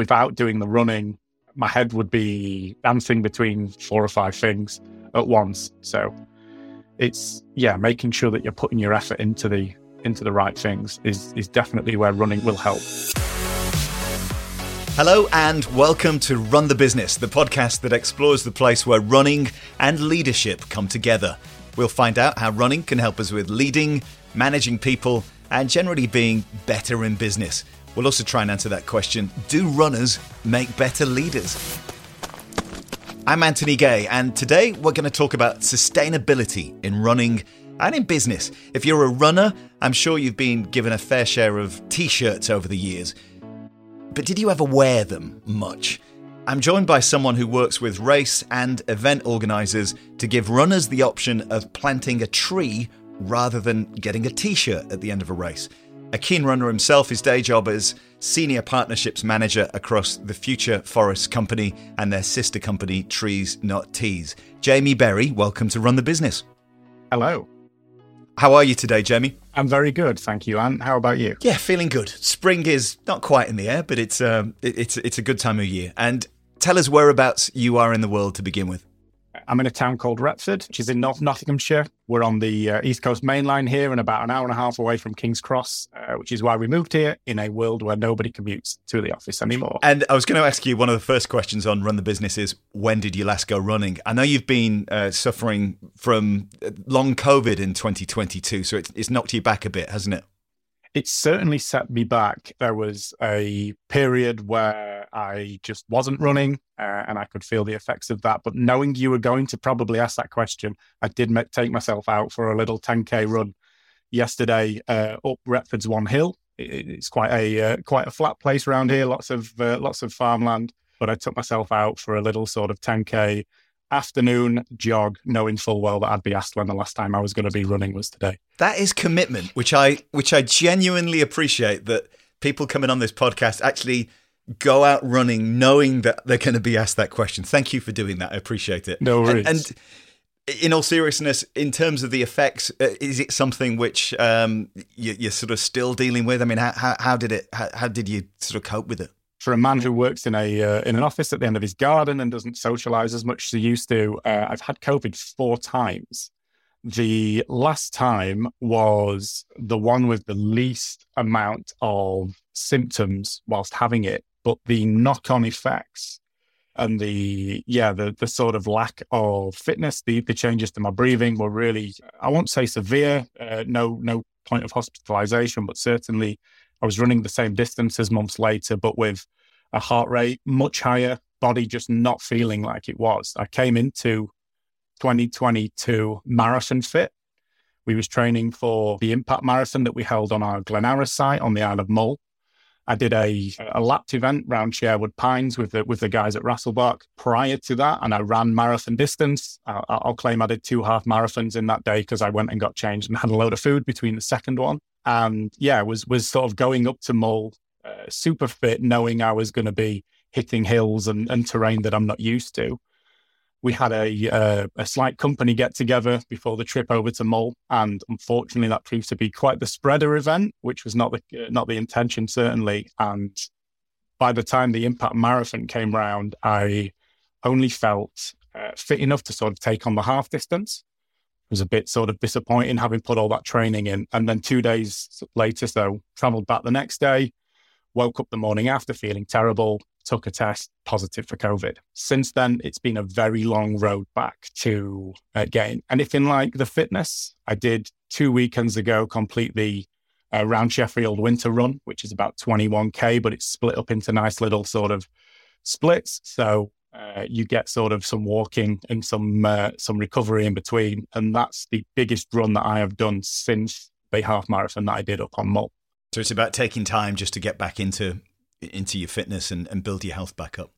without doing the running, my head would be dancing between four or five things at once. So it's yeah, making sure that you're putting your effort into the into the right things is is definitely where running will help. Hello and welcome to Run the Business, the podcast that explores the place where running and leadership come together. We'll find out how running can help us with leading, managing people, and generally being better in business. We'll also try and answer that question Do runners make better leaders? I'm Anthony Gay, and today we're going to talk about sustainability in running and in business. If you're a runner, I'm sure you've been given a fair share of t shirts over the years. But did you ever wear them much? I'm joined by someone who works with race and event organisers to give runners the option of planting a tree rather than getting a t shirt at the end of a race. A keen runner himself, his day job is Senior Partnerships Manager across the Future Forest Company and their sister company, Trees Not Tees. Jamie Berry, welcome to Run the Business. Hello. How are you today, Jamie? I'm very good, thank you. And how about you? Yeah, feeling good. Spring is not quite in the air, but it's um, it, it's it's a good time of year. And tell us whereabouts you are in the world to begin with. I'm in a town called Retford, which is in North Nottinghamshire. We're on the uh, East Coast Main Line here and about an hour and a half away from King's Cross, uh, which is why we moved here in a world where nobody commutes to the office anymore. And I was going to ask you one of the first questions on Run the Business is when did you last go running? I know you've been uh, suffering from long COVID in 2022, so it's, it's knocked you back a bit, hasn't it? it certainly set me back. There was a period where I just wasn't running uh, and I could feel the effects of that. But knowing you were going to probably ask that question, I did make, take myself out for a little 10K run yesterday uh, up Retford's One Hill. It, it's quite a uh, quite a flat place around here, lots of uh, lots of farmland. But I took myself out for a little sort of 10K afternoon jog, knowing full well that I'd be asked when the last time I was going to be running was today. That is commitment, which I which I genuinely appreciate that people coming on this podcast actually go out running knowing that they're going to be asked that question. Thank you for doing that. I appreciate it. No worries. And, and in all seriousness, in terms of the effects, uh, is it something which um, you, are sort of still dealing with? I mean, how, how, how did it? How, how, did you sort of cope with it? for a man who works in a uh, in an office at the end of his garden and doesn't socialize as much as he used to, uh, I've had COVID four times. The last time was the one with the least amount of symptoms whilst having it, but the knock on effects and the yeah the the sort of lack of fitness, the the changes to my breathing were really I won't say severe, uh, no no point of hospitalization, but certainly I was running the same distance as months later, but with a heart rate much higher, body just not feeling like it was. I came into 2022 marathon fit. We was training for the impact marathon that we held on our Glenaros site on the Isle of Mull. I did a, a lapped event round Sherwood Pines with the with the guys at Rasselbach prior to that, and I ran marathon distance. I'll, I'll claim I did two half marathons in that day because I went and got changed and had a load of food between the second one and yeah, was was sort of going up to Mull uh, super fit, knowing I was going to be hitting hills and, and terrain that I'm not used to. We had a uh, a slight company get together before the trip over to Mull, and unfortunately, that proved to be quite the spreader event, which was not the not the intention certainly. And by the time the Impact Marathon came round, I only felt uh, fit enough to sort of take on the half distance It was a bit sort of disappointing having put all that training in. And then two days later, so traveled back the next day, woke up the morning after feeling terrible, took a test, positive for COVID. Since then, it's been a very long road back to uh, getting anything like the fitness. I did two weekends ago complete the uh, round Sheffield winter run, which is about 21K, but it's split up into nice little sort of splits. So uh, you get sort of some walking and some uh, some recovery in between, and that's the biggest run that I have done since the half marathon that I did up on Mull. So it's about taking time just to get back into into your fitness and, and build your health back up.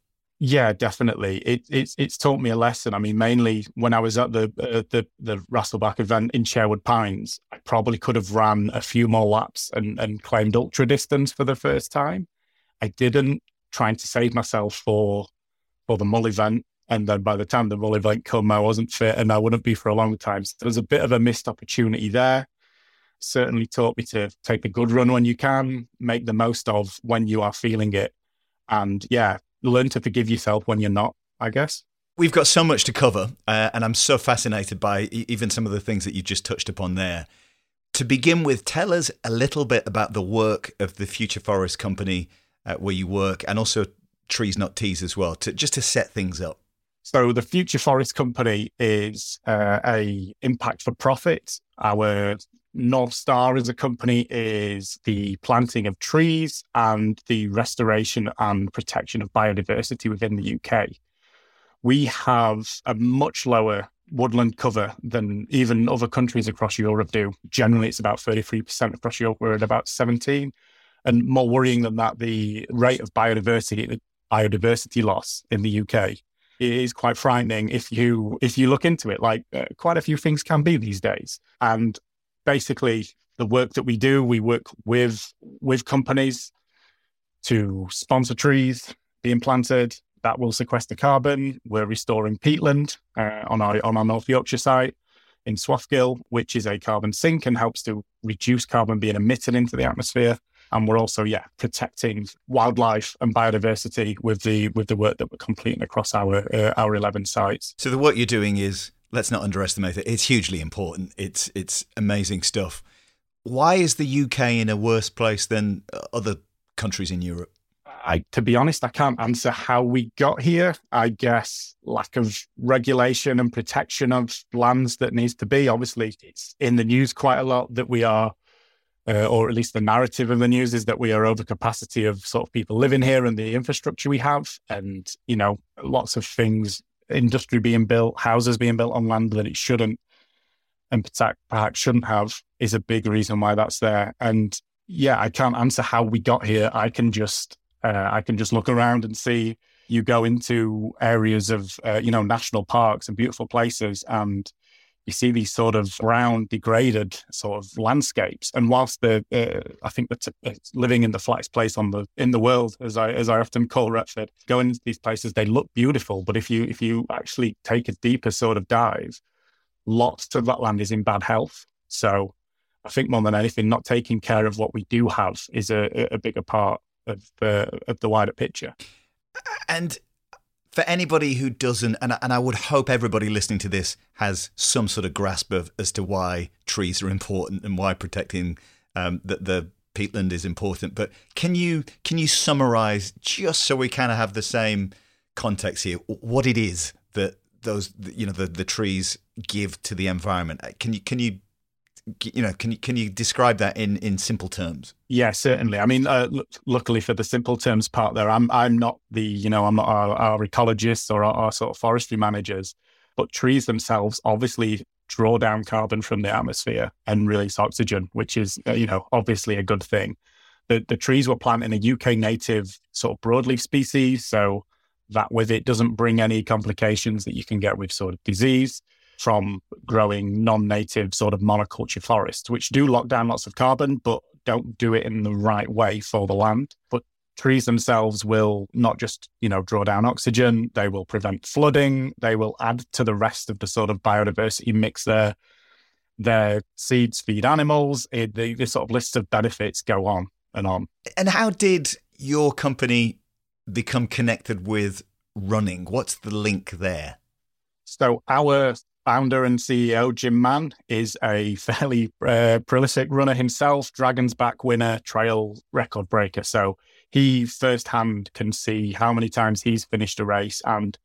Yeah, definitely. It, it's it's taught me a lesson. I mean, mainly when I was at the uh, the the Rasselbach event in Sherwood Pines, I probably could have ran a few more laps and and claimed ultra distance for the first time. I didn't, trying to save myself for for the Mull event. And then by the time the Mull event come, I wasn't fit and I wouldn't be for a long time. So there's a bit of a missed opportunity there. Certainly taught me to take a good run when you can, make the most of when you are feeling it. And yeah, learn to forgive yourself when you're not, I guess. We've got so much to cover, uh, and I'm so fascinated by even some of the things that you just touched upon there. To begin with, tell us a little bit about the work of the Future Forest Company uh, where you work, and also Trees Not Tees as well, to just to set things up. So the Future Forest Company is uh, a impact for profit. Our North Star as a company is the planting of trees and the restoration and protection of biodiversity within the UK. We have a much lower woodland cover than even other countries across Europe do. Generally, it's about 33% across Europe. We're at about 17. And more worrying than that, the rate of biodiversity, biodiversity loss in the UK is quite frightening if you if you look into it. Like uh, quite a few things can be these days, and basically the work that we do, we work with with companies to sponsor trees being planted that will sequester carbon. We're restoring peatland uh, on our on our North Yorkshire site in Swathgill, which is a carbon sink and helps to reduce carbon being emitted into the atmosphere. And we're also, yeah, protecting wildlife and biodiversity with the with the work that we're completing across our uh, our eleven sites. So the work you're doing is let's not underestimate it. It's hugely important. It's it's amazing stuff. Why is the UK in a worse place than other countries in Europe? I, to be honest, I can't answer how we got here. I guess lack of regulation and protection of lands that needs to be. Obviously, it's in the news quite a lot that we are, uh, or at least the narrative of the news is that we are over capacity of sort of people living here and the infrastructure we have, and you know, lots of things industry being built, houses being built on land that it shouldn't and perhaps shouldn't have is a big reason why that's there. And yeah, I can't answer how we got here. I can just uh, I can just look around and see you go into areas of uh, you know national parks and beautiful places and you see these sort of brown, degraded sort of landscapes. And whilst the, uh, I think that living in the flattest place on the in the world, as I as I often call Retford, going into these places, they look beautiful. But if you if you actually take a deeper sort of dive, lots of that land is in bad health. So I think more than anything, not taking care of what we do have is a, a bigger part of uh, of the wider picture. And for anybody who doesn't, and, and I would hope everybody listening to this has some sort of grasp of as to why trees are important and why protecting um, the, the peatland is important. But can you can you summarize just so we kind of have the same context here what it is that those you know the the trees give to the environment? Can you can you you know, can you can you describe that in in simple terms? Yeah, certainly. I mean, uh, l- luckily for the simple terms part, there, I'm I'm not the you know I'm not our, our ecologists or our, our, sort of forestry managers, but trees themselves obviously draw down carbon from the atmosphere and release oxygen, which is uh, you know obviously a good thing. The the trees were planted in a UK native sort of broadleaf species, so that with it doesn't bring any complications that you can get with sort of disease from growing non-native sort of monoculture forests, which do lock down lots of carbon, but don't do it in the right way for the land. But trees themselves will not just, you know, draw down oxygen, they will prevent flooding, they will add to the rest of the sort of biodiversity mix there. Their seeds feed animals. It, the, the sort of list of benefits go on and on. And how did your company become connected with running? What's the link there? So our founder and CEO Jim Mann is a fairly uh, prolific runner himself, Dragon's Back winner, trail record breaker. So he firsthand can see how many times he's finished a race. And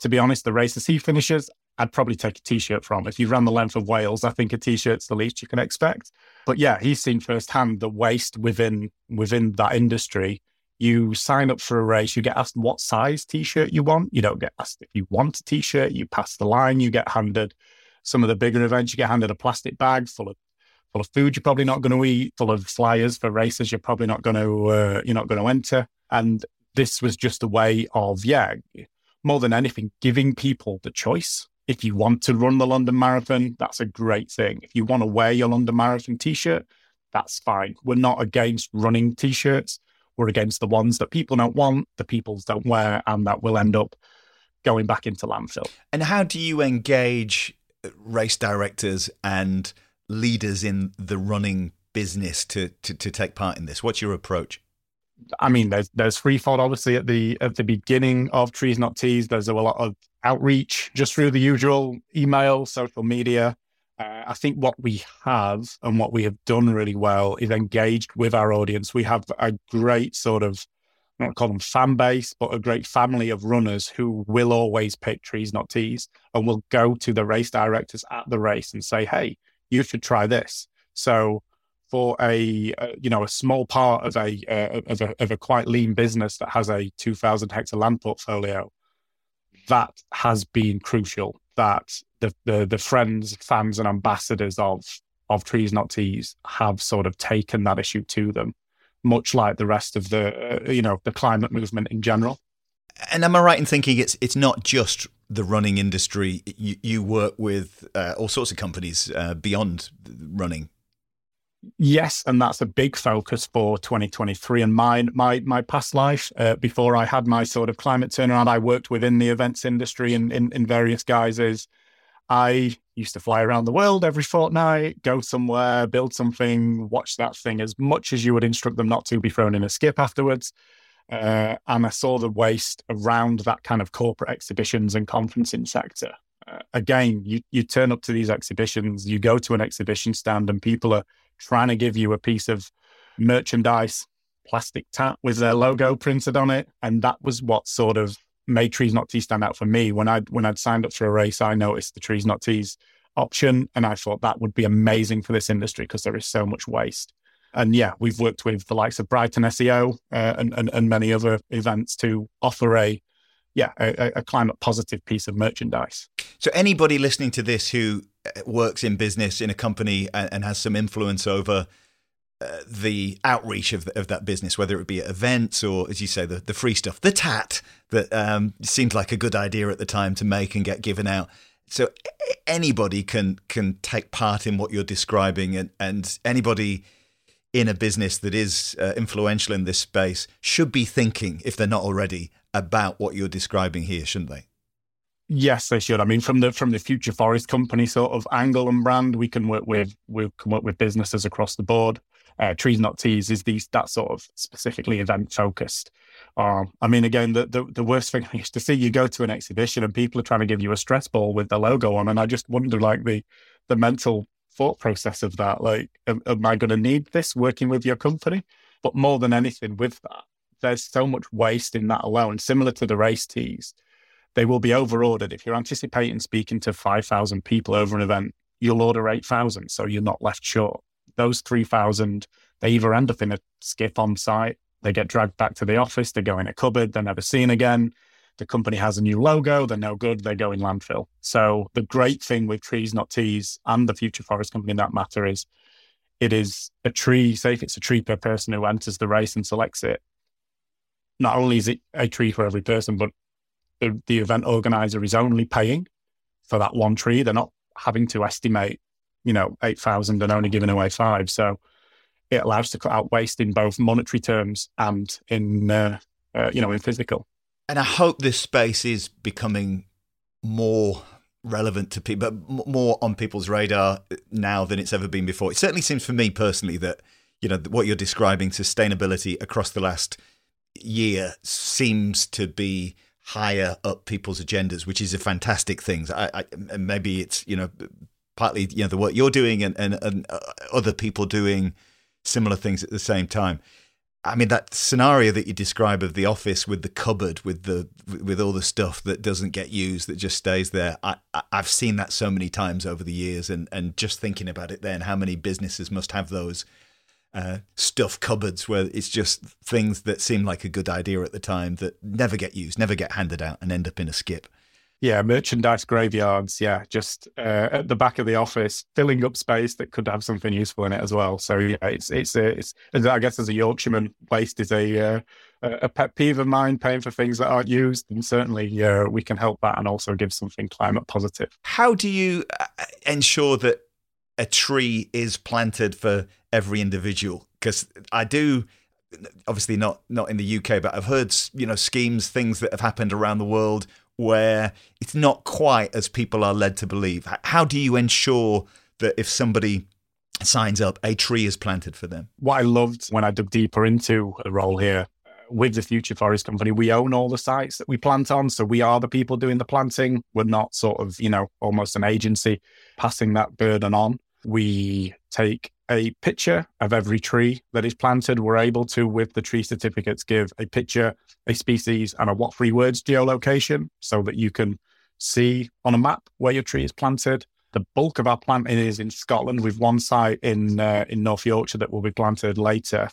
to be honest, the races he finishes, I'd probably take a t-shirt from. If you ran the length of Wales, I think a t-shirt's the least you can expect. But yeah, he's seen firsthand the waste within within that industry you sign up for a race, you get asked what size t shirt you want. You don't get asked if you want a t shirt. You pass the line, you get handed some of the bigger events, you get handed a plastic bag full of full of food you're probably not going to eat, full of flyers for races you're probably not going to uh, you're not going to enter. And this was just a way of yeah, more than anything, giving people the choice. If you want to run the London Marathon, that's a great thing. If you want to wear your London Marathon t-shirt, that's fine. We're not against running t-shirts we're against the ones that people don't want, the peoples don't wear, and that will end up going back into landfill. And how do you engage race directors and leaders in the running business to, to, to take part in this? What's your approach? I mean, there's there's threefold obviously at the at the beginning of Trees Not Tees. There's a lot of outreach just through the usual email, social media. Uh, I think what we have and what we have done really well is engaged with our audience. We have a great sort of I don't call them fan base, but a great family of runners who will always pick trees, not tees, and will go to the race directors at the race and say, "Hey, you should try this." So, for a, a you know a small part of a, uh, of a of a quite lean business that has a two thousand hectare land portfolio, that has been crucial. That the, the the friends, fans, and ambassadors of of trees, not tees, have sort of taken that issue to them much like the rest of the uh, you know the climate movement in general. And am I right in thinking it's it's not just the running industry? You, you work with uh, all sorts of companies uh, beyond running. Yes, and that's a big focus for 2023. And my my my past life, uh, before I had my sort of climate turnaround, I worked within the events industry in in, in various guises. I used to fly around the world every fortnight, go somewhere, build something, watch that thing as much as you would instruct them not to be thrown in a skip afterwards. Uh, and I saw the waste around that kind of corporate exhibitions and conferencing sector. Uh, again, you, you turn up to these exhibitions, you go to an exhibition stand, and people are trying to give you a piece of merchandise, plastic tap with their logo printed on it. And that was what sort of made trees not tees stand out for me. When I when I'd signed up for a race, I noticed the trees not tees option, and I thought that would be amazing for this industry because there is so much waste. And yeah, we've worked with the likes of Brighton SEO uh, and, and, and many other events to offer a yeah a, a climate positive piece of merchandise. So anybody listening to this who uh, works in business in a company and, and has some influence over the outreach of, of that business, whether it be at events or, as you say, the, the free stuff, the tat that um, seemed like a good idea at the time to make and get given out. So anybody can can take part in what you're describing, and, and anybody in a business that is uh, influential in this space should be thinking, if they're not already, about what you're describing here, shouldn't they? Yes, they should. I mean, from the from the future forest company sort of angle and brand, we can work with we can work with businesses across the board uh, trees not tees is these that sort of specifically event focused. Um, I mean, again, the, the, the worst thing I used to see, you go to an exhibition and people are trying to give you a stress ball with the logo on, and I just wonder like the the mental thought process of that. Like, am, am I going to need this working with your company? But more than anything, with that, there's so much waste in that alone. Similar to the race teas, they will be overordered. If you're anticipating speaking to 5,000 people over an event, you'll order 8,000, so you're not left short those 3,000, they either end up in a skip on site, they get dragged back to the office, they go in a cupboard, they're never seen again. The company has a new logo, they're no good, they go in landfill. So the great thing with Trees Not Tees and the Future Forest Company in that matter is it is a tree, say if it's a tree per person who enters the race and selects it, not only is it a tree for every person, but the, the event organizer is only paying for that one tree. They're not having to estimate you know, 8,000 and only giving away five. So it allows to cut out waste in both monetary terms and in, uh, uh, you know, in physical. And I hope this space is becoming more relevant to people, but more on people's radar now than it's ever been before. It certainly seems for me personally that, you know, what you're describing, sustainability across the last year seems to be higher up people's agendas, which is a fantastic thing. I, I, maybe it's you know partly you know the work you're doing and, and, and uh, other people doing similar things at the same time. I mean that scenario that you describe of the office with the cupboard with the with all the stuff that doesn't get used that just stays there. I, I've seen that so many times over the years, and and just thinking about it, then how many businesses must have those uh, stuff cupboards where it's just things that seem like a good idea at the time that never get used, never get handed out, and end up in a skip. Yeah, merchandise graveyards. Yeah, just uh, at the back of the office, filling up space that could have something useful in it as well. So yeah, it's it's a, it's I guess as a Yorkshireman, waste is a uh, a pet peeve of mine. Paying for things that aren't used, and certainly yeah, we can help that and also give something climate positive. How do you uh, ensure that a tree is planted for every individual? Because I do obviously not not in the UK, but I've heard you know schemes, things that have happened around the world where it's not quite as people are led to believe? How do you ensure that if somebody signs up, a tree is planted for them. What I loved when I dug deeper into the role here uh, with the Future Forest Company, we own all the sites that we plant on. So we are the people doing the planting. We're not sort of, you know, almost an agency passing that burden on. We take a picture of every tree that is planted. We're able to, with the tree certificates, give a picture, a species, and a what three words geolocation so that you can see on a map where your tree is planted. The bulk of our planting is in Scotland, with one site in uh, in North Yorkshire that will be planted later.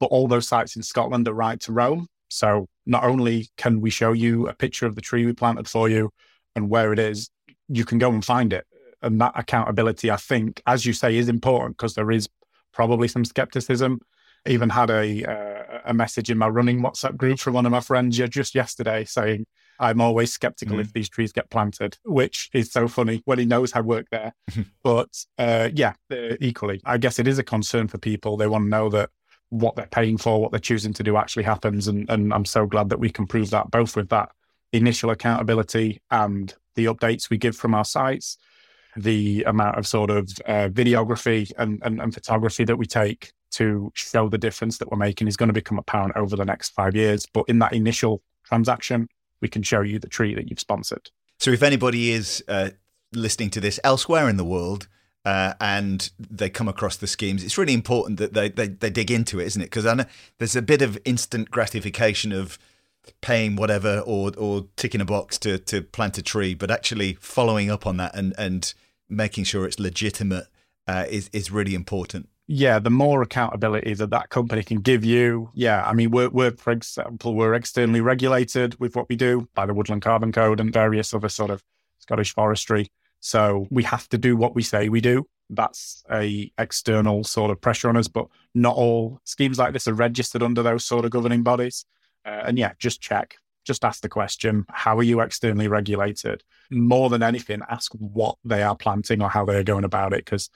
But all those sites in Scotland are right to roam. So not only can we show you a picture of the tree we planted for you and where it is, you can go and find it. And that accountability, I think, as you say, is important because there is probably some skepticism. I Even had a uh, a message in my running WhatsApp group from one of my friends just yesterday saying, I'm always skeptical mm. if these trees get planted, which is so funny when he knows I work there. but uh, yeah, equally, I guess it is a concern for people. They want to know that what they're paying for, what they're choosing to do actually happens. And, and I'm so glad that we can prove that both with that initial accountability and the updates we give from our sites, the amount of sort of uh, videography and, and, and photography that we take to show the difference that we're making is going to become apparent over the next five years. But in that initial transaction, we can show you the tree that you've sponsored. So if anybody is uh, listening to this elsewhere in the world, uh, and they come across the schemes, it's really important that they, they, they dig into it, isn't it? Because there's a bit of instant gratification of paying whatever or or ticking a box to to plant a tree, but actually following up on that and and making sure it's legitimate uh, is is really important yeah, the more accountability that that company can give you. Yeah, I mean, we're, we're, for example, we're externally regulated with what we do by the Woodland Carbon Code and various other sort of Scottish forestry. So we have to do what we say we do. That's a external sort of pressure on us, but not all schemes like this are registered under those sort of governing bodies. Uh, and yeah, just check, just ask the question: How are you externally regulated? More than anything, ask what they are planting or how they are going about it, because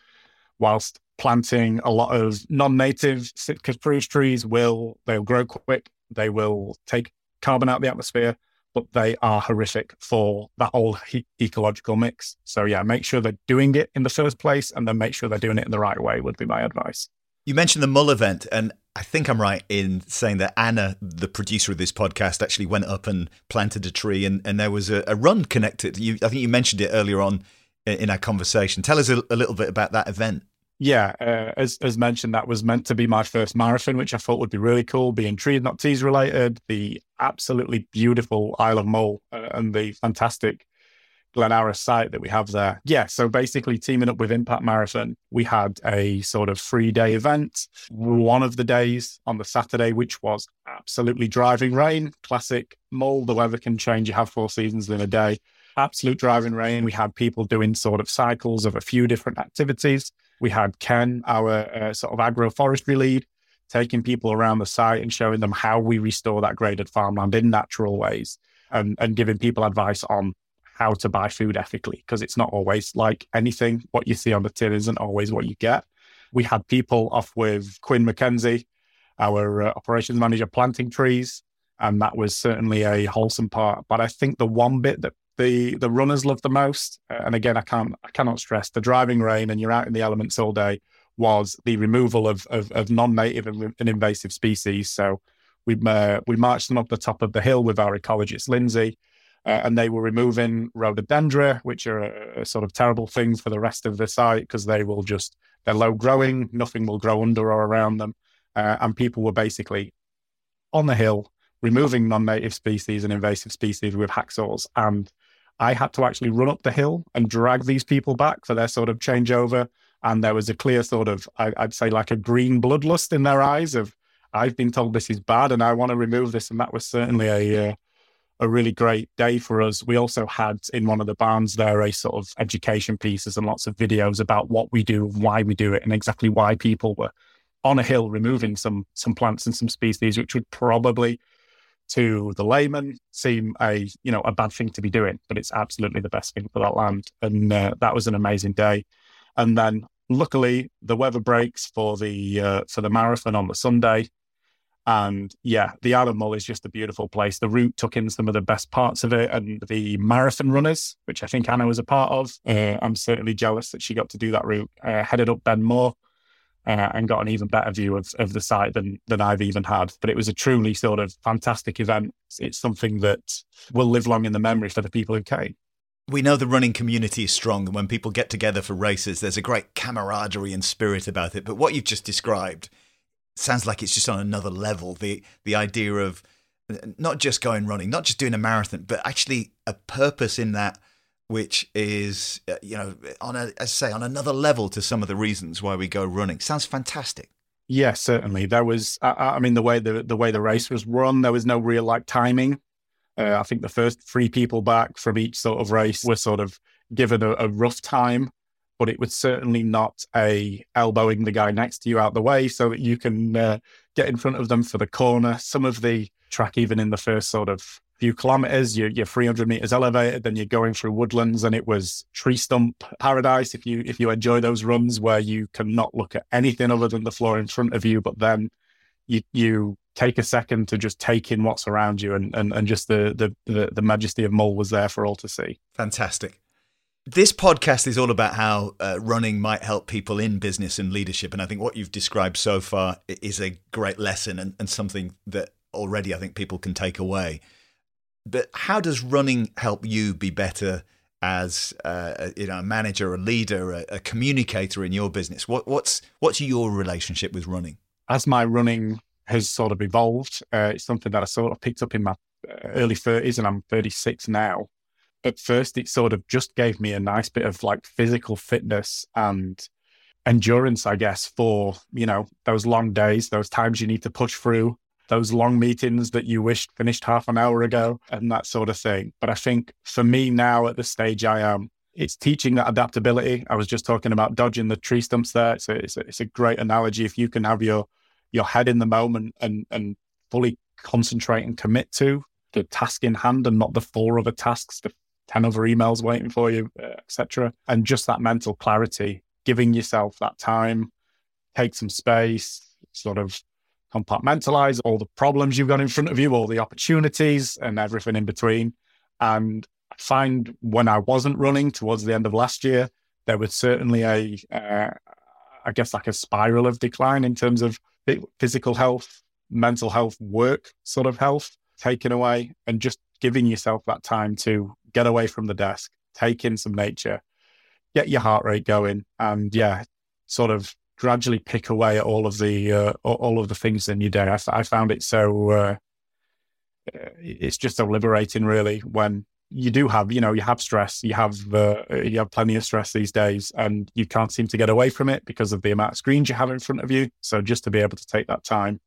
whilst planting a lot of non-native Sitka spruce trees will they'll grow quick, they will take carbon out of the atmosphere, but they are horrific for that whole he- ecological mix. So yeah, make sure they're doing it in the first place, and then make sure they're doing it in the right way. Would be my advice. You mentioned the Mull event, and I think I'm right in saying that Anna, the producer of this podcast, actually went up and planted a tree, and, and there was a, a run connected. You, I think you mentioned it earlier on in our conversation. Tell us a, a little bit about that event yeah, uh, as as mentioned, that was meant to be my first marathon, which I thought would be really cool. Being tree not tees related, the absolutely beautiful Isle of Mull uh, and the fantastic Glenaros site that we have there. Yeah, so basically teaming up with Impact Marathon, we had a sort of three day event. One of the days on the Saturday, which was absolutely driving rain, classic Mull. The weather can change. You have four seasons in a day. Absolute driving rain. We had people doing sort of cycles of a few different activities. We had Ken, our uh, sort of agroforestry lead, taking people around the site and showing them how we restore that graded farmland in natural ways and, and giving people advice on how to buy food ethically because it's not always like anything. What you see on the tin isn't always what you get. We had people off with Quinn McKenzie, our uh, operations manager, planting trees, and that was certainly a wholesome part. But I think the one bit that the the runners love the most. Uh, and again, I can't I cannot stress the driving rain and you're out in the elements all day was the removal of of, of non-native and, and, invasive species. So we uh, we marched them up the top of the hill with our ecologist Lindsay. Uh, and they were removing rhododendra, which are a, sort of terrible things for the rest of the site because they will just they're low growing, nothing will grow under or around them, uh, and people were basically on the hill removing non-native species and invasive species with hacksaws and I had to actually run up the hill and drag these people back for their sort of changeover. And there was a clear sort of, I'd say, like a green bloodlust in their eyes of, I've been told this is bad and I want to remove this. And that was certainly a, uh, a really great day for us. We also had in one of the barns there a sort of education pieces and lots of videos about what we do, and why we do it, and exactly why people were on a hill removing some some plants and some species, which would probably to the layman seem a you know a bad thing to be doing, but it's absolutely the best thing for that land. And uh, that was an amazing day. And then luckily the weather breaks for the uh, for the marathon on the Sunday. And yeah, the Isle of Mull is just a beautiful place. The route took in some of the best parts of it, and the marathon runners, which I think Anna was a part of. Uh, I'm certainly jealous that she got to do that route. Uh, headed up Ben More, uh, and got an even better view of, of the site than than I've even had. But it was a truly sort of fantastic event. It's something that will live long in the memory for the people who came. We know the running community is strong, and when people get together for races, there's a great camaraderie and spirit about it. But what you've just described sounds like it's just on another level. The the idea of not just going running, not just doing a marathon, but actually a purpose in that which is uh, you know on a as I say on another level to some of the reasons why we go running. Sounds fantastic. Yeah, certainly. There was, I, I mean, the way the the way the race was run, there was no real like timing. Uh, I think the first three people back from each sort of race were sort of given a, a rough time, but it was certainly not a elbowing the guy next to you out the way so that you can uh, get in front of them for the corner. Some of the track, even in the first sort of few kilometers. You're, you're 300 meters elevated, then you're going through woodlands, and it was tree stump paradise. If you if you enjoy those runs where you cannot look at anything other than the floor in front of you, but then you you take a second to just take in what's around you, and and, and just the, the the the majesty of Mull was there for all to see. Fantastic. This podcast is all about how uh, running might help people in business and leadership. And I think what you've described so far is a great lesson and, and something that already I think people can take away. But how does running help you be better as uh, you know a manager, a leader, a, a communicator in your business? What, what's what's your relationship with running? As my running has sort of evolved, uh, it's something that I sort of picked up in my uh, early 30s, and I'm 36 now. At first, it sort of just gave me a nice bit of like physical fitness and endurance, I guess, for you know those long days, those times you need to push through those long meetings that you wished finished half an hour ago and that sort of thing. But I think for me now at the stage I am, it's teaching that adaptability. I was just talking about dodging the tree stumps there. It's a, it's a, it's a great analogy. If you can have your your head in the moment and and fully concentrate and commit to the task in hand and not the four other tasks, the 10 other emails waiting for you, etc. And just that mental clarity, giving yourself that time, take some space, sort of compartmentalize all the problems you've got in front of you, all the opportunities and everything in between. And I find when I wasn't running towards the end of last year, there was certainly a, uh, I guess, like a spiral of decline in terms of physical health, mental health, work sort of health taken away, and just giving yourself that time to get away from the desk, take in some nature, get your heart rate going, and yeah, sort of gradually pick away at all of the uh, all of the things in your day. I, I found it so uh, it's just so liberating, really, when you do have you know you have stress, you have uh, you have plenty of stress these days, and you can't seem to get away from it because of the amount of screens you have in front of you. So just to be able to take that time.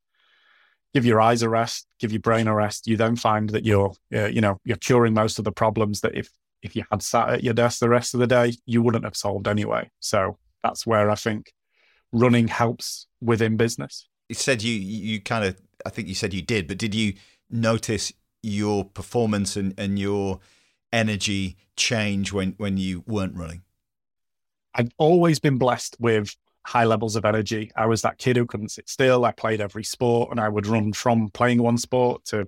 Give your eyes a rest, give your brain a rest. You then find that you're, uh, you know, you're curing most of the problems that if if you had sat at your desk the rest of the day, you wouldn't have solved anyway. So that's where I think running helps within business. You said you you kind of I think you said you did, but did you notice your performance and, and your energy change when, when you weren't running? I've always been blessed with high levels of energy. I was that kid who couldn't sit still. I played every sport and I would run from playing one sport to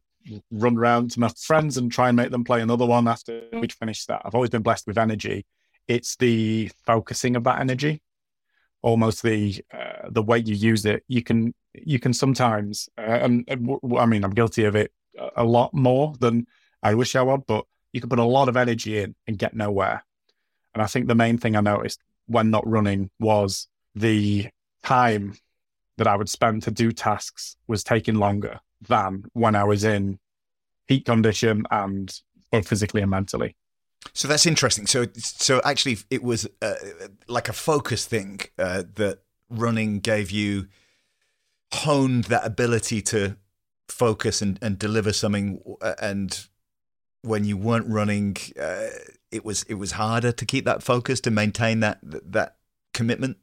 run around to my friends and try and make them play another one after we'd finished that. I've always been blessed with energy. It's the focusing of that energy almost the uh, the way you use it. You can you can sometimes, uh, and, and w- I mean, I'm guilty of it a lot more than I wish I would, but you can put a lot of energy in and get nowhere. And I think the main thing I noticed when not running was the time that I would spend to do tasks was taking longer than when I was in peak condition and both physically and mentally. So that's interesting. So so actually, it was uh, like a focus thing uh, that running gave you honed that ability to focus and, and deliver something. Uh, and when you weren't running, uh, it was it was harder to keep that focus to maintain that that commitment.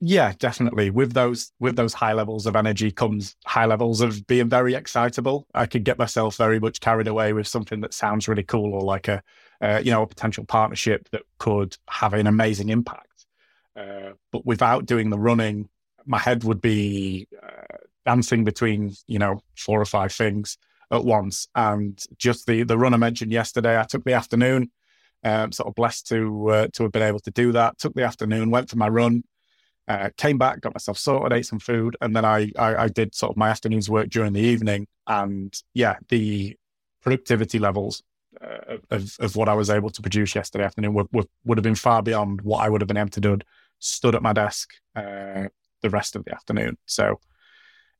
Yeah, definitely. With those with those high levels of energy comes high levels of being very excitable. I could get myself very much carried away with something that sounds really cool or like a uh, you know, a potential partnership that could have an amazing impact. Uh, but without doing the running, my head would be uh, dancing between, you know, four or five things at once. And just the the run I mentioned yesterday, I took the afternoon, um, sort of blessed to uh, to have been able to do that. Took the afternoon, went for my run, Uh, came back, got myself sorted, ate some food, and then I, I, I did sort of my afternoon's work during the evening. And yeah, the productivity levels uh, of, of what I was able to produce yesterday afternoon would, would, would have been far beyond what I would have been able to do stood at my desk uh, the rest of the afternoon. So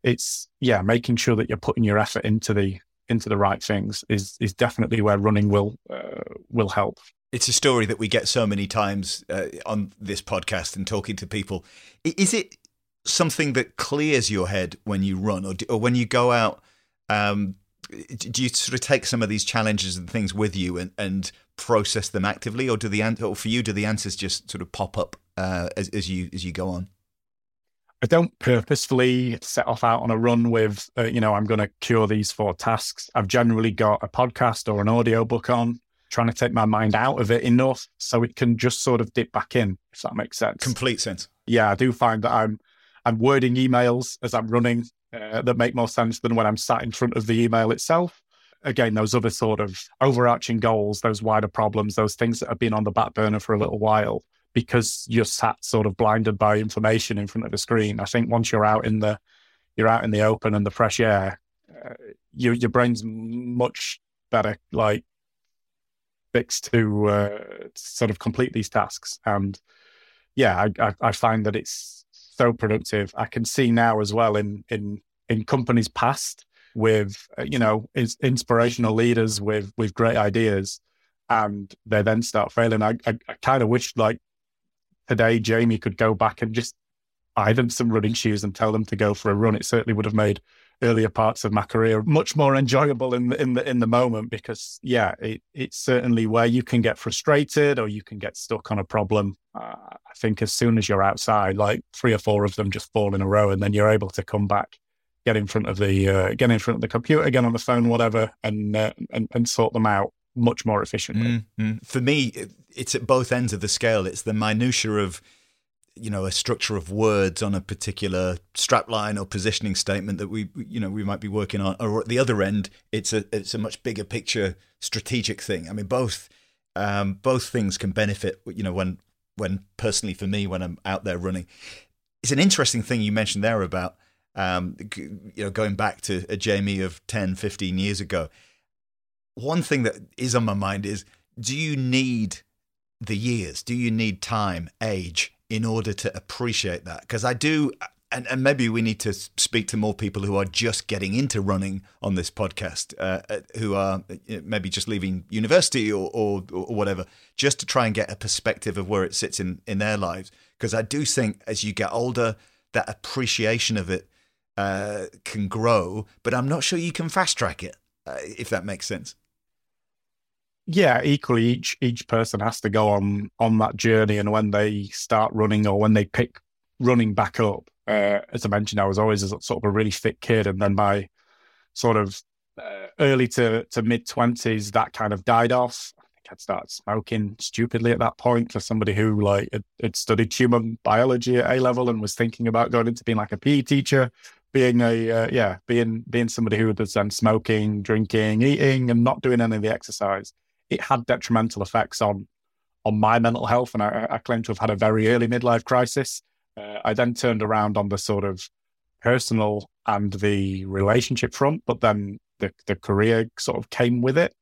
it's yeah, making sure that you're putting your effort into the into the right things is is definitely where running will uh, will help. It's a story that we get so many times uh, on this podcast and talking to people. Is it something that clears your head when you run, or, do, or when you go out? Um, do you sort of take some of these challenges and things with you and, and process them actively, or do the or for you do the answers just sort of pop up uh, as, as you as you go on? I don't purposefully set off out on a run with, uh, you know, I'm going to cure these four tasks. I've generally got a podcast or an audio book on, trying to take my mind out of it enough so it can just sort of dip back in, if that makes sense. Complete sense. Yeah, I do find that I'm I'm wording emails as I'm running uh, that make more sense than when I'm sat in front of the email itself. Again, those other sort of overarching goals, those wider problems, those things that have been on the back burner for a little while because you're sat sort of blinded by information in front of the screen. I think once you're out in the you're out in the open and the fresh air, uh, your your brain's much better like fixed to uh, sort of complete these tasks. And yeah, I, I, I find that it's so productive. I can see now as well in in in companies past with uh, you know inspirational leaders with with great ideas and they then start failing. I, I, I kind of wish like today Jamie could go back and just buy them some running shoes and tell them to go for a run. It certainly would have made earlier parts of my career much more enjoyable in the in the in the moment because yeah, it, it's certainly where you can get frustrated or you can get stuck on a problem. Uh, I think as soon as you're outside, like three or four of them just fall in a row, and then you're able to come back, get in front of the uh, get in front of the computer, get on the phone, whatever, and uh, and, and sort them out much more efficiently. Mm-hmm. For me, it's at both ends of the scale. It's the minutia of you know a structure of words on a particular strapline or positioning statement that we you know we might be working on or at the other end it's a it's a much bigger picture strategic thing i mean both um, both things can benefit you know when when personally for me when i'm out there running it's an interesting thing you mentioned there about um, you know going back to a jamie of 10 15 years ago one thing that is on my mind is do you need the years? Do you need time, age, in order to appreciate that? Because I do, and, and maybe we need to speak to more people who are just getting into running on this podcast, uh, uh who are maybe just leaving university or, or, or whatever, just to try and get a perspective of where it sits in, in their lives. Because I do think as you get older, that appreciation of it uh, can grow, but I'm not sure you can fast track it, uh, if that makes sense yeah, equally each each person has to go on on that journey, and when they start running or when they pick running back up, uh, as I mentioned, I was always a, sort of a really fit kid, and then my sort of uh, early to to mid twenties, that kind of died off. I think I'd started smoking stupidly at that point for somebody who like had, had studied human biology at A level and was thinking about going into being like a PE teacher being a uh, yeah being being somebody who was then smoking drinking eating and not doing any of the exercise it had detrimental effects on on my mental health, and I, I claim to have had a very early midlife crisis. Uh, I then turned around on the sort of personal and the relationship front, but then the the career sort of came with it.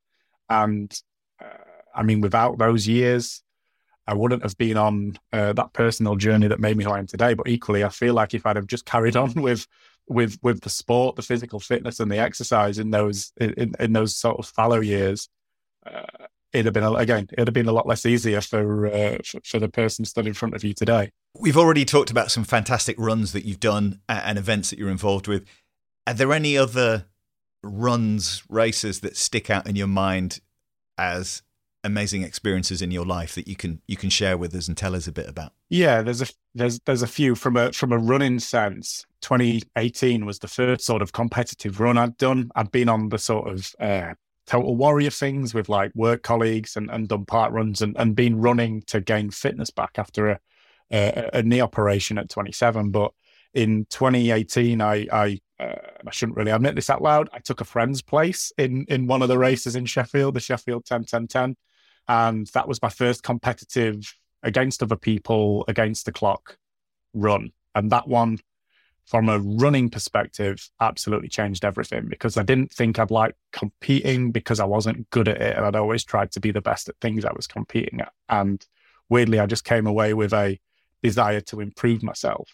And uh, I mean, without those years, I wouldn't have been on uh, that personal journey that made me who I am today. But equally, I feel like if I'd have just carried on with with with the sport, the physical fitness, and the exercise in those in, in those sort of fallow years, uh, it'd have been again it'd have been a lot less easier for, uh, for, for the person stood in front of you today. We've already talked about some fantastic runs that you've done and events that you're involved with. Are there any other runs, races that stick out in your mind as amazing experiences in your life that you can you can share with us and tell us a bit about? Yeah, there's a there's there's a few from a from a running sense. 2018 was the first sort of competitive run I'd done. I'd been on the sort of uh, total warrior things with like work colleagues and, and done part runs and, and been running to gain fitness back after a, a, a knee operation at 27. But in 2018, I I, uh, I shouldn't really admit this out loud. I took a friend's place in in one of the races in Sheffield, the Sheffield 10 10 10. And that was my first competitive against other people, against the clock run. And that one, from a running perspective, absolutely changed everything because I didn't think I'd like competing because I wasn't good at it. And I'd always tried to be the best at things I was competing at. And weirdly, I just came away with a desire to improve myself.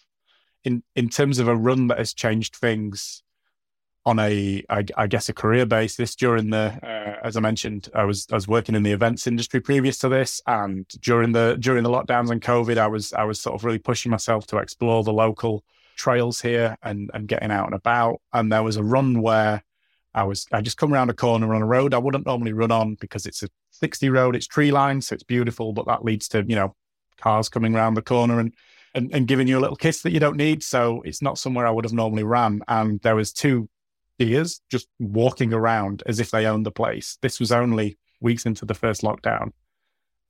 In, in terms of a run that has changed things on a, I, I guess, a career basis during the, uh, as I mentioned, I was I was working in the events industry previous to this, and during the during the lockdowns and COVID, I was I was sort of really pushing myself to explore the local trails here and and getting out and about. And there was a run where I was I just come around a corner on a road I wouldn't normally run on because it's a 60 road, it's tree lined, so it's beautiful, but that leads to you know cars coming around the corner and. And, and giving you a little kiss that you don't need. So it's not somewhere I would have normally ran. And there was two deers just walking around as if they owned the place. This was only weeks into the first lockdown.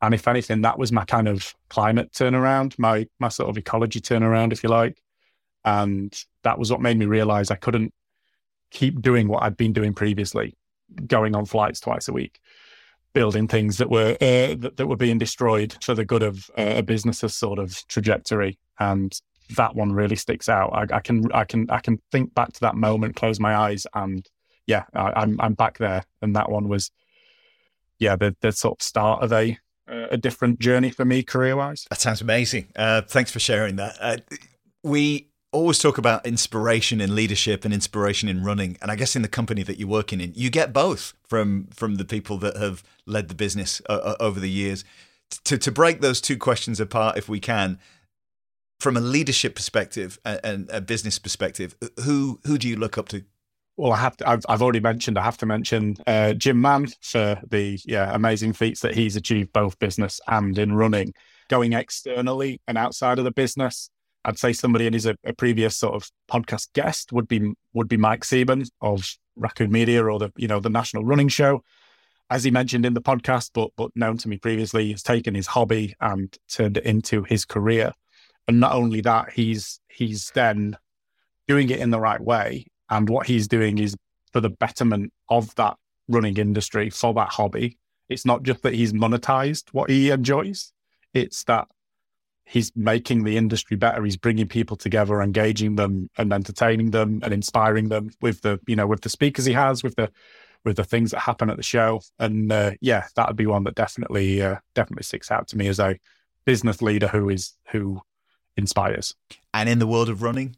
And if anything, that was my kind of climate turnaround, my my sort of ecology turnaround, if you like. And that was what made me realize I couldn't keep doing what I'd been doing previously, going on flights twice a week, building things that were uh, that, that, were being destroyed for the good of uh, a business's sort of trajectory. And that one really sticks out. I, I, can I can I can think back to that moment, close my eyes, and yeah, I, am I'm, I'm back there. And that one was, yeah, the the sort of start of a a different journey for me career wise. That sounds amazing. Uh, thanks for sharing that. Uh, we always talk about inspiration in leadership and inspiration in running, and I guess in the company that you're working in, you get both from from the people that have led the business uh, uh over the years. To to break those two questions apart, if we can, from a leadership perspective and a business perspective, who who do you look up to? Well, I have to, I've, I've already mentioned. I have to mention uh, Jim Mann for the yeah amazing feats that he's achieved both business and in running. Going externally and outside of the business, I'd say somebody and a, a previous sort of podcast guest would be would be Mike Seaman of Raccoon Media or the you know the National Running Show. As he mentioned in the podcast, but but known to me previously, he's taken his hobby and turned it into his career and not only that, he's he's then doing it in the right way. And what he's doing is for the betterment of that running industry, for that hobby. It's not just that he's monetized what he enjoys, it's that he's making the industry better. He's bringing people together, engaging them and entertaining them and inspiring them with the, you know, with the speakers he has, with the, with the things that happen at the show. And uh, yeah, that would be one that definitely, uh, definitely sticks out to me as a business leader who is, who inspires. And in the world of running?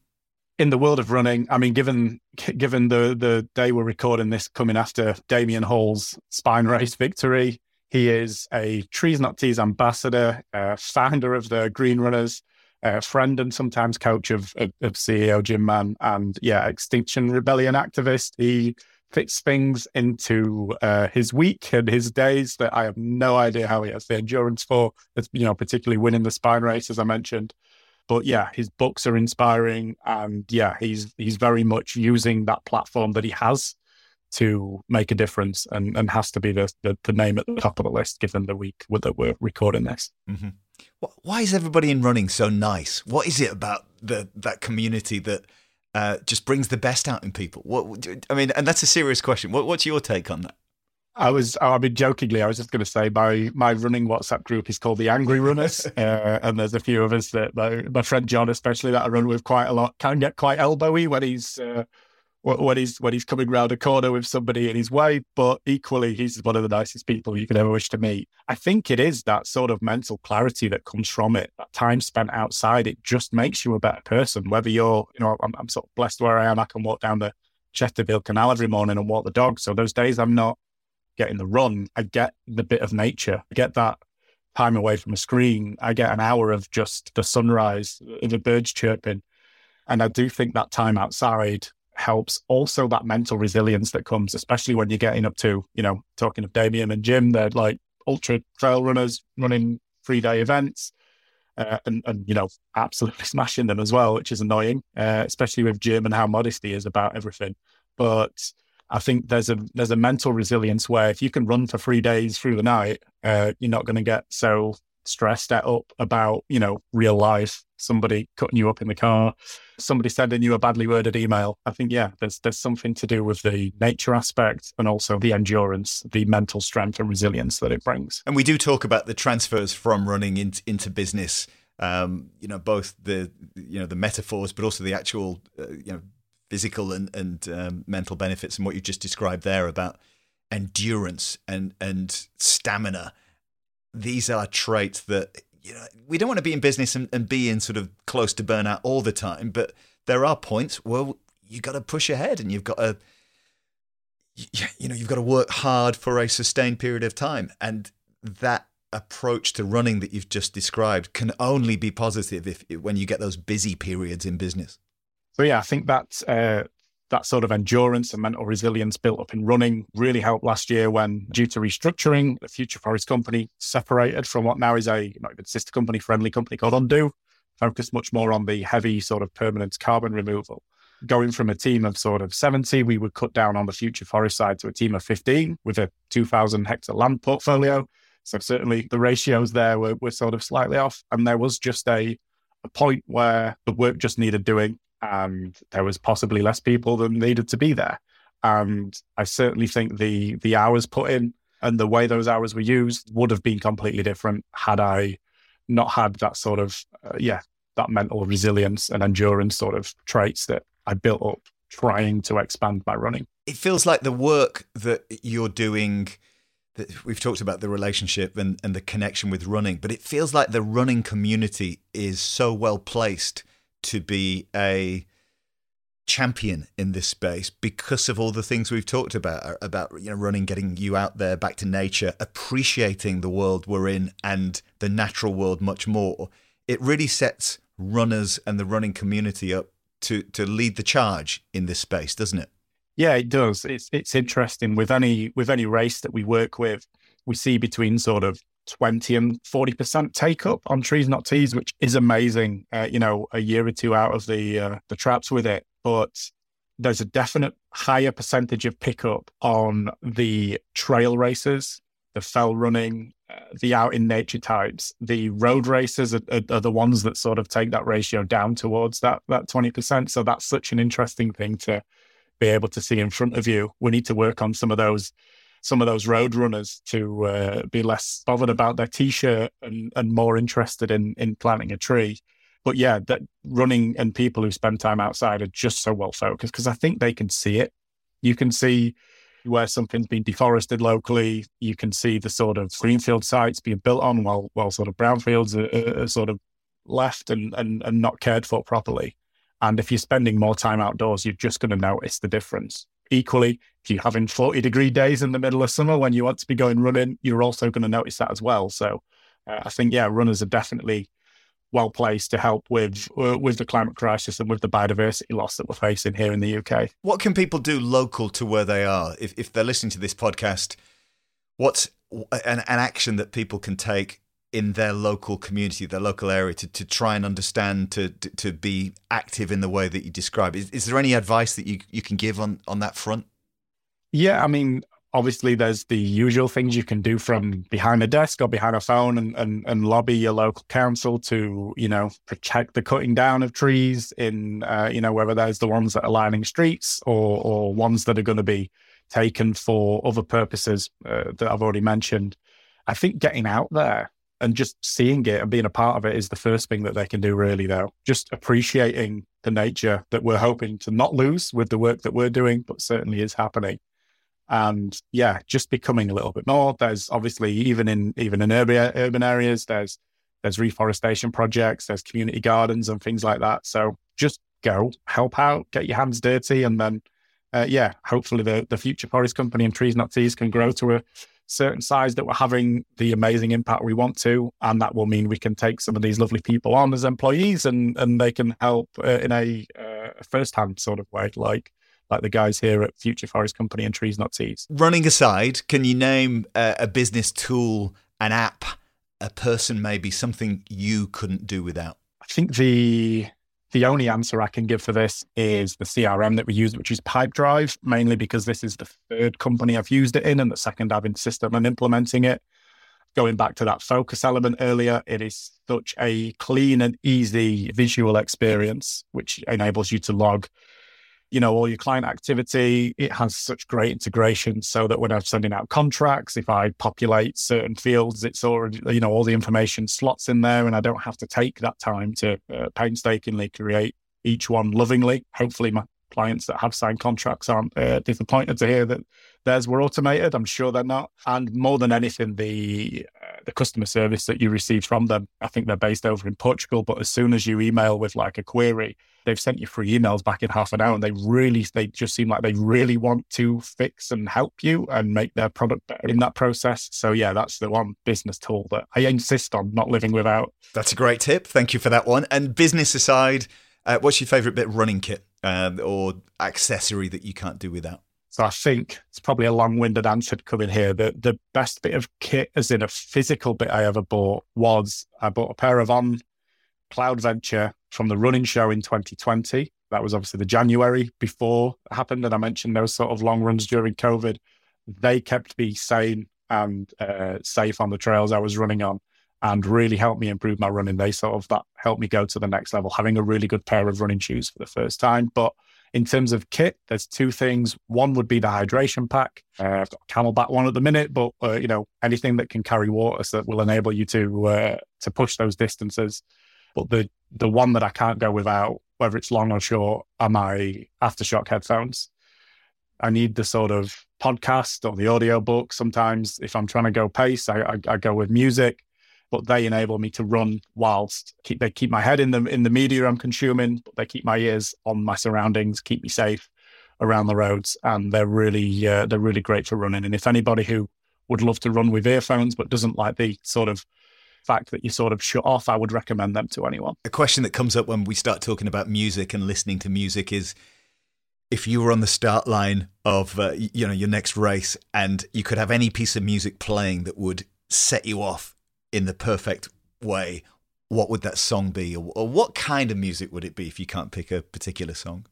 In the world of running, I mean, given given the the day we're recording this coming after Damian Hall's spine race victory, he is a Trees Not Tees ambassador, uh, founder of the Green Runners, uh, friend and sometimes coach of, of, of CEO Jim Mann, and yeah, Extinction Rebellion activist. He fits things into uh, his week and his days that I have no idea how he has the endurance for. It's, you know, particularly winning the spine race, as I mentioned. But yeah, his books are inspiring, and yeah, he's he's very much using that platform that he has to make a difference, and, and has to be the, the, the name at the top of the list given the week that we're recording this. Mm-hmm. Why is everybody in running so nice? What is it about the that community that uh, just brings the best out in people? What I mean, and that's a serious question. What, what's your take on that? I was, I mean, jokingly, I was just going to say my my running WhatsApp group is called the Angry Runners, uh, and there's a few of us that my, my, friend John, especially that I run with quite a lot, can get quite elbowy when he's uh, when he's when he's coming round a corner with somebody in his way. But equally, he's one of the nicest people you could ever wish to meet. I think it is that sort of mental clarity that comes from it. That time spent outside, it just makes you a better person. Whether you're, you know, I'm, I'm sort of blessed where I am. I can walk down the Chesterfield Canal every morning and walk the dog. So those days I'm not getting the run, I get the bit of nature. I get that time away from a screen. I get an hour of just the sunrise, the birds chirping. And I do think that time outside helps also that mental resilience that comes, especially when you're getting up to, you know, talking of Damian and Jim, they're like ultra trail runners running three day events. Uh, and, and, you know, absolutely smashing them as well, which is annoying, uh, especially with Jim and how modest he is about everything. But I think there's a there's a mental resilience where if you can run for three days through the night, uh, you're not going to get so stressed out about you know real life. Somebody cutting you up in the car, somebody sending you a badly worded email. I think yeah, there's there's something to do with the nature aspect and also the endurance, the mental strength and resilience that it brings. And we do talk about the transfers from running into, into business Um, you know, both the you know the metaphors, but also the actual uh, you know physical and and um, mental benefits, and what you just described there about endurance and and stamina. These are traits that you know we don't want to be in business and, and be in sort of close to burnout all the time, but there are points where you've got to push ahead and you've got to you know you've got to work hard for a sustained period of time. And that approach to running that you've just described can only be positive if when you get those busy periods in business. So yeah i think that uh, that sort of endurance and mental resilience built up in running really helped last year when due to restructuring the future forest company separated from what now is a not even sister company friendly company called undo focused much more on the heavy sort of permanent carbon removal going from a team of sort of 70, we would cut down on the future forest side to a team of 15 with a 2,000 hectare land portfolio. So certainly the ratios there were, were sort of slightly off. And there was just a, a point where the work just needed doing and there was possibly less people than needed to be there. And I certainly think the the hours put in and the way those hours were used would have been completely different had I not had that sort of uh, yeah that mental resilience and endurance sort of traits that I built up trying to expand my running. It feels like the work that you're doing that we've talked about the relationship and, and the connection with running, but it feels like the running community is so well placed to be a champion in this space because of all the things we've talked about uh, about you know running getting you out there back to nature appreciating the world we're in and the natural world much more it really sets runners and the running community up to to lead the charge in this space, doesn't it? Yeah, it does. It's it's interesting with any with any race that we work with, we see between sort of 20 and 40% take up on trees not tees which is amazing uh, you know a year or two out of the uh, the traps with it but there's a definite higher percentage of pickup on the trail races the fell running the out in nature types, the road races are, are, are, the ones that sort of take that ratio down towards that that twenty percent. So that's such an interesting thing to be able to see in front of you. We need to work on some of those some of those road runners to uh, be less bothered about their t-shirt and, and more interested in in planting a tree. But yeah, that running and people who spend time outside are just so well focused because I think they can see it. You can see where something's been deforested locally. You can see the sort of greenfield sites being built on while while sort of brownfields are, are sort of left and, and, and not cared for properly. And if you're spending more time outdoors, you're just going to notice the difference. Equally, if you're having 40 degree days in the middle of summer when you want to be going running, you're also going to notice that as well. So uh, I think, yeah, runners are definitely well placed to help with uh, with the climate crisis and with the biodiversity loss that we're facing here in the UK. What can people do local to where they are if if they're listening to this podcast? What's an, an action that people can take in their local community, their local area, to, to try and understand, to, to, to be active in the way that you describe? Is, is there any advice that you, you can give on, on that front? Yeah, I mean, obviously there's the usual things you can do from behind a desk or behind a phone and, and, and lobby your local council to you know protect the cutting down of trees in uh, you know whether there's the ones that are lining streets or or ones that are going to be taken for other purposes uh, that I've already mentioned. I think getting out there and just seeing it and being a part of it is the first thing that they can do really though just appreciating the nature that we're hoping to not lose with the work that we're doing but certainly is happening and yeah, just becoming a little bit more. There's obviously even in even in urban urban areas, there's there's reforestation projects, there's community gardens and things like that. So just go, help out, get your hands dirty, and then uh, yeah, hopefully the the future forest company and trees not tees can grow to a certain size that we're having the amazing impact we want to, and that will mean we can take some of these lovely people on as employees, and and they can help uh, in a uh, first hand sort of way, like like the guys here at Future Forest Company and Trees Not Tees. Running aside, can you name a, a business tool, an app, a person, maybe something you couldn't do without? I think the the only answer I can give for this is the CRM that we use, which is Pipedrive, mainly because this is the third company I've used it in and the second I've system and implementing it. Going back to that focus element earlier, it is such a clean and easy visual experience, which enables you to log you know, all your client activity. It has such great integration so that when I'm sending out contracts, if I populate certain fields, it's already, you know, all the information slots in there and I don't have to take that time to uh, painstakingly create each one lovingly. Hopefully, my clients that have signed contracts aren't uh, disappointed to hear that theirs were automated. I'm sure they're not. And more than anything, the uh, the customer service that you receive from them, I think they're based over in Portugal. But as soon as you email with like a query, they've sent you free emails back in half an hour, and they really they just seem like they really want to fix and help you and make their product better in that process. So yeah, that's the one business tool that I insist on not living without. That's a great tip. Thank you for that one. And business aside. Uh, what's your favorite bit running kit uh, or accessory that you can't do without? So I think it's probably a long-winded answer to come in here. The the best bit of kit, as in a physical bit I ever bought, was I bought a pair of on Cloudventure from the running show in 2020. That was obviously the January before it happened, and I mentioned those sort of long runs during COVID. They kept me sane and uh, safe on the trails I was running on and really helped me improve my running. They sort of that helped me go to the next level, having a really good pair of running shoes for the first time. But in terms of kit, there's two things. One would be the hydration pack. Uh, I've got a CamelBak one at the minute, but uh, you know anything that can carry water so that will enable you to uh, to push those distances. But the the one that I can't go without, whether it's long or short, are my AfterShokz headphones. I need the sort of podcast or the audio book. Sometimes, if I'm trying to go pace, I, I, I go with music but they enable me to run whilst keep they keep my head in the in the media I'm consuming, but they keep my ears on my surroundings, keep me safe around the roads, and they're really uh, they're really great for running. And if anybody who would love to run with earphones but doesn't like the sort of fact that you sort of shut off, I would recommend them to anyone. A question that comes up when we start talking about music and listening to music is if you were on the start line of uh, you know your next race and you could have any piece of music playing that would set you off in the perfect way, what would that song be, or, or what kind of music would it be if you can't pick a particular song?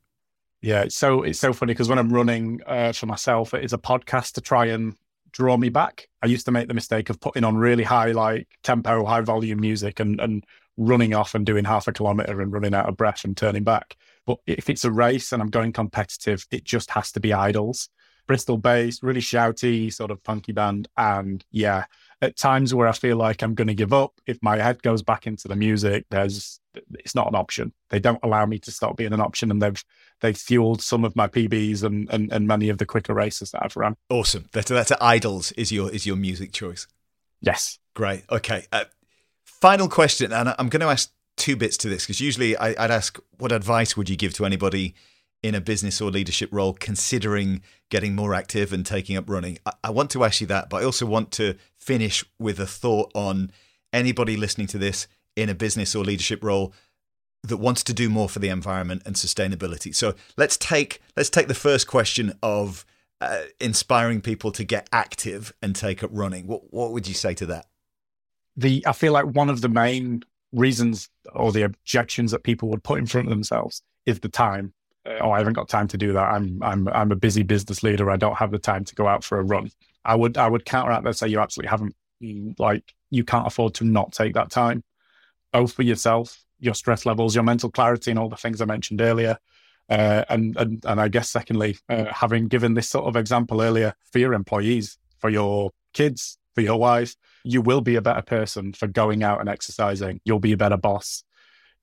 Yeah, it's so it's so funny because when I'm running uh, for myself, it is a podcast to try and draw me back. I used to make the mistake of putting on really high, like tempo, high volume music, and and running off and doing half a kilometer and running out of breath and turning back. But if it's a race and I'm going competitive, it just has to be IDLES. Bristol based, really shouty, sort of punky band. And yeah, at times where I feel like I'm going to give up, if my head goes back into the music, there's it's not an option. They don't allow me to stop being an option, and they've they've fueled some of my PBs and and, and many of the quicker races that I've run. Awesome. That's that's IDLES is your is your music choice. Yes. Great. Okay. Uh, final question, and I'm going to ask two bits to this because usually I, I'd ask what advice would you give to anybody in a business or leadership role considering getting more active and taking up running? I, I, want to ask you that, but I also want to finish with a thought on anybody listening to this in a business or leadership role that wants to do more for the environment and sustainability. So let's take let's take the first question of uh, inspiring people to get active and take up running. What what would you say to that? The I feel like one of the main reasons or the objections that people would put in front of themselves is the time oh, I haven't got time to do that. I'm I'm I'm a busy business leader. I don't have the time to go out for a run. I would I would counteract that say you absolutely haven't like you can't afford to not take that time, both for yourself, your stress levels, your mental clarity, and all the things I mentioned earlier. Uh, and and and I guess secondly, uh, having given this sort of example earlier for your employees, for your kids, for your wife, you will be a better person for going out and exercising. You'll be a better boss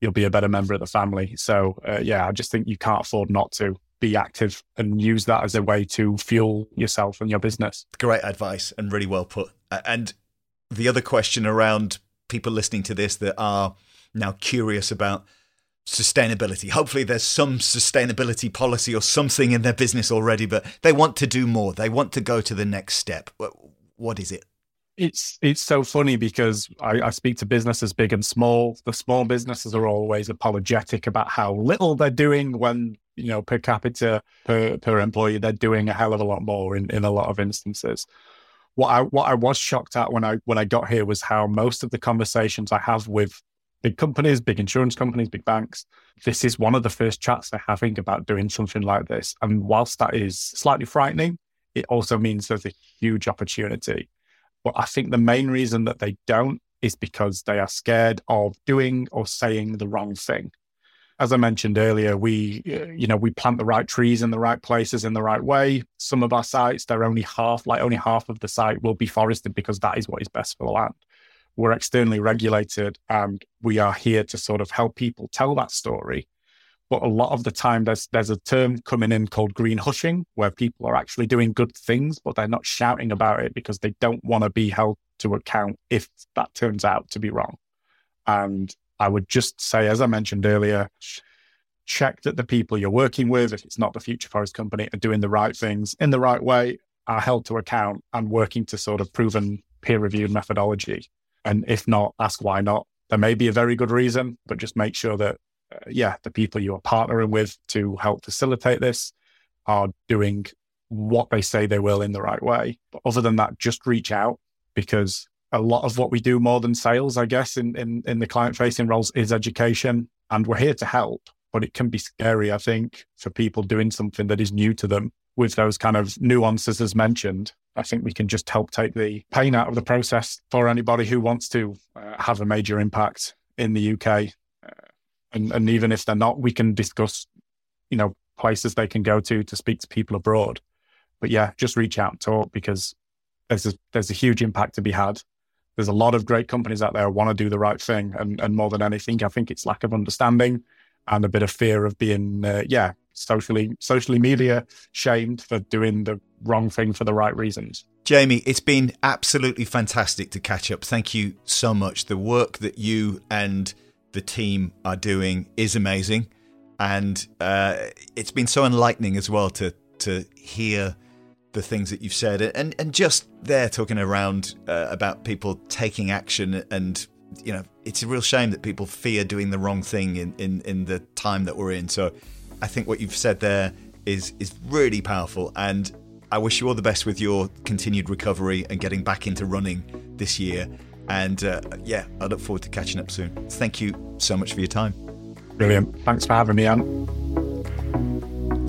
you'll be a better member of the family. So uh, yeah, I just think you can't afford not to be active and use that as a way to fuel yourself and your business. Great advice and really well put. And the other question around people listening to this that are now curious about sustainability. Hopefully, there's some sustainability policy or something in their business already, but they want to do more. They want to go to the next step. What is it? It's it's so funny because I, I, speak to businesses big and small. The small businesses are always apologetic about how little they're doing when you know per capita per per employee they're doing a hell of a lot more in, in a lot of instances. What I what I was shocked at when I when I got here was how most of the conversations I have with big companies, big insurance companies, big banks, this is one of the first chats they're having about doing something like this. And whilst that is slightly frightening, it also means there's a huge opportunity but I think the main reason that they don't is because they are scared of doing or saying the wrong thing. as I mentioned earlier, we, uh, you know, we plant the right trees in the right places in the right way. Some of our sites, they're only half, like only half of the site will be forested because that is what is best for the land. We're externally regulated and we are here to sort of help people tell that story. But a lot of the time, there's there's a term coming in called green hushing, where people are actually doing good things, but they're not shouting about it because they don't want to be held to account if that turns out to be wrong. And I would just say, as I mentioned earlier, check that the people you're working with, if it's not the Future Forest Company, are doing the right things in the right way, are held to account, and working to sort of proven peer reviewed methodology. And if not, ask why not. There may be a very good reason, but just make sure that, uh, yeah, the people you are partnering with to help facilitate this are doing what they say they will in the right way. But other than that, just reach out because a lot of what we do more than sales, I guess, in, in, in the client facing roles is education. And we're here to help, but it can be scary, I think, for people doing something that is new to them with those kind of nuances as mentioned. I think we can just help take the pain out of the process for anybody who wants to uh, have a major impact in the UK. And, and even if they're not, we can discuss, you know, places they can go to to speak to people abroad. But yeah, just reach out and talk because there's a, there's a huge impact to be had there's a lot of great companies out there who want to do the right thing. And, and more than anything, I think it's lack of understanding and a bit of fear of being, uh, yeah, socially, socially media shamed for doing the wrong thing for the right reasons. Jamie, it's been absolutely fantastic to catch up. Thank you so much. The work that you and the team are doing is amazing. And uh, it's been so enlightening as well to to hear the things that you've said, and and just there talking around uh, about people taking action, and you know, it's a real shame that people fear doing the wrong thing in in in the time that we're in. So, I think what you've said there is is really powerful, and I wish you all the best with your continued recovery and getting back into running this year. And uh, yeah, I look forward to catching up soon. Thank you so much for your time. Brilliant. Thanks for having me, Ant.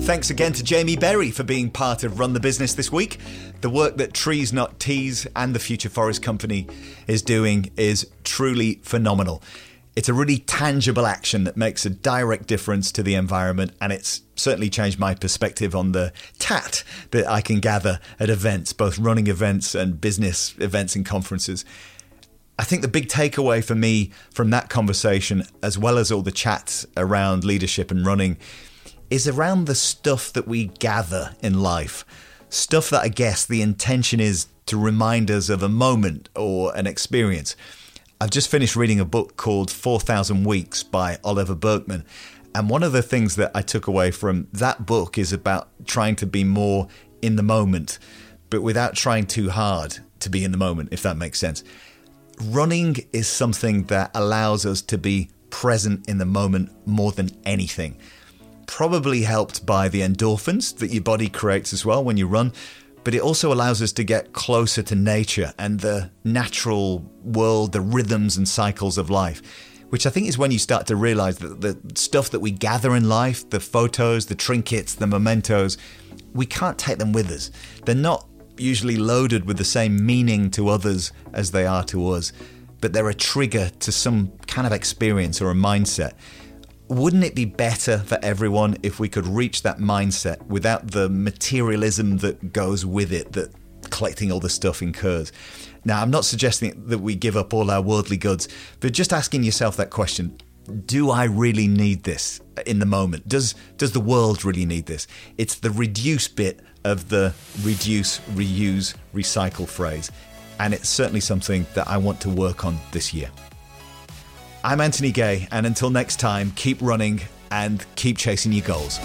Thanks again to Jamie Berry for being part of Run the Business this week. The work that Trees Not Tees and the Future Forest Company is doing is truly phenomenal. It's a really tangible action that makes a direct difference to the environment, and it's certainly changed my perspective on the tat that I can gather at events, both running events and business events and conferences. I think the big takeaway for me from that conversation, as well as all the chats around leadership and running, is around the stuff that we gather in life. Stuff that I guess the intention is to remind us of a moment or an experience. I've just finished reading a book called 4,000 Weeks by Oliver Burkeman. And one of the things that I took away from that book is about trying to be more in the moment, but without trying too hard to be in the moment, if that makes sense. Running is something that allows us to be present in the moment more than anything probably helped by the endorphins that your body creates as well when you run. But it also allows us to get closer to nature and the natural world, the rhythms and cycles of life, which I think is when you start to realize that the stuff that we gather in life, the photos, the trinkets, the mementos, we can't take them with us. They're not usually loaded with the same meaning to others as they are to us, but they're a trigger to some kind of experience or a mindset wouldn't it be better for everyone if we could reach that mindset without the materialism that goes with it that collecting all the stuff incurs? Now, I'm not suggesting that we give up all our worldly goods, but just asking yourself that question do I really need this in the moment? Does does the world really need this? It's the reduce bit of the reduce, reuse, recycle phrase. And it's certainly something that I want to work on this year. I'm Anthony Gay, and until next time, keep running and keep chasing your goals.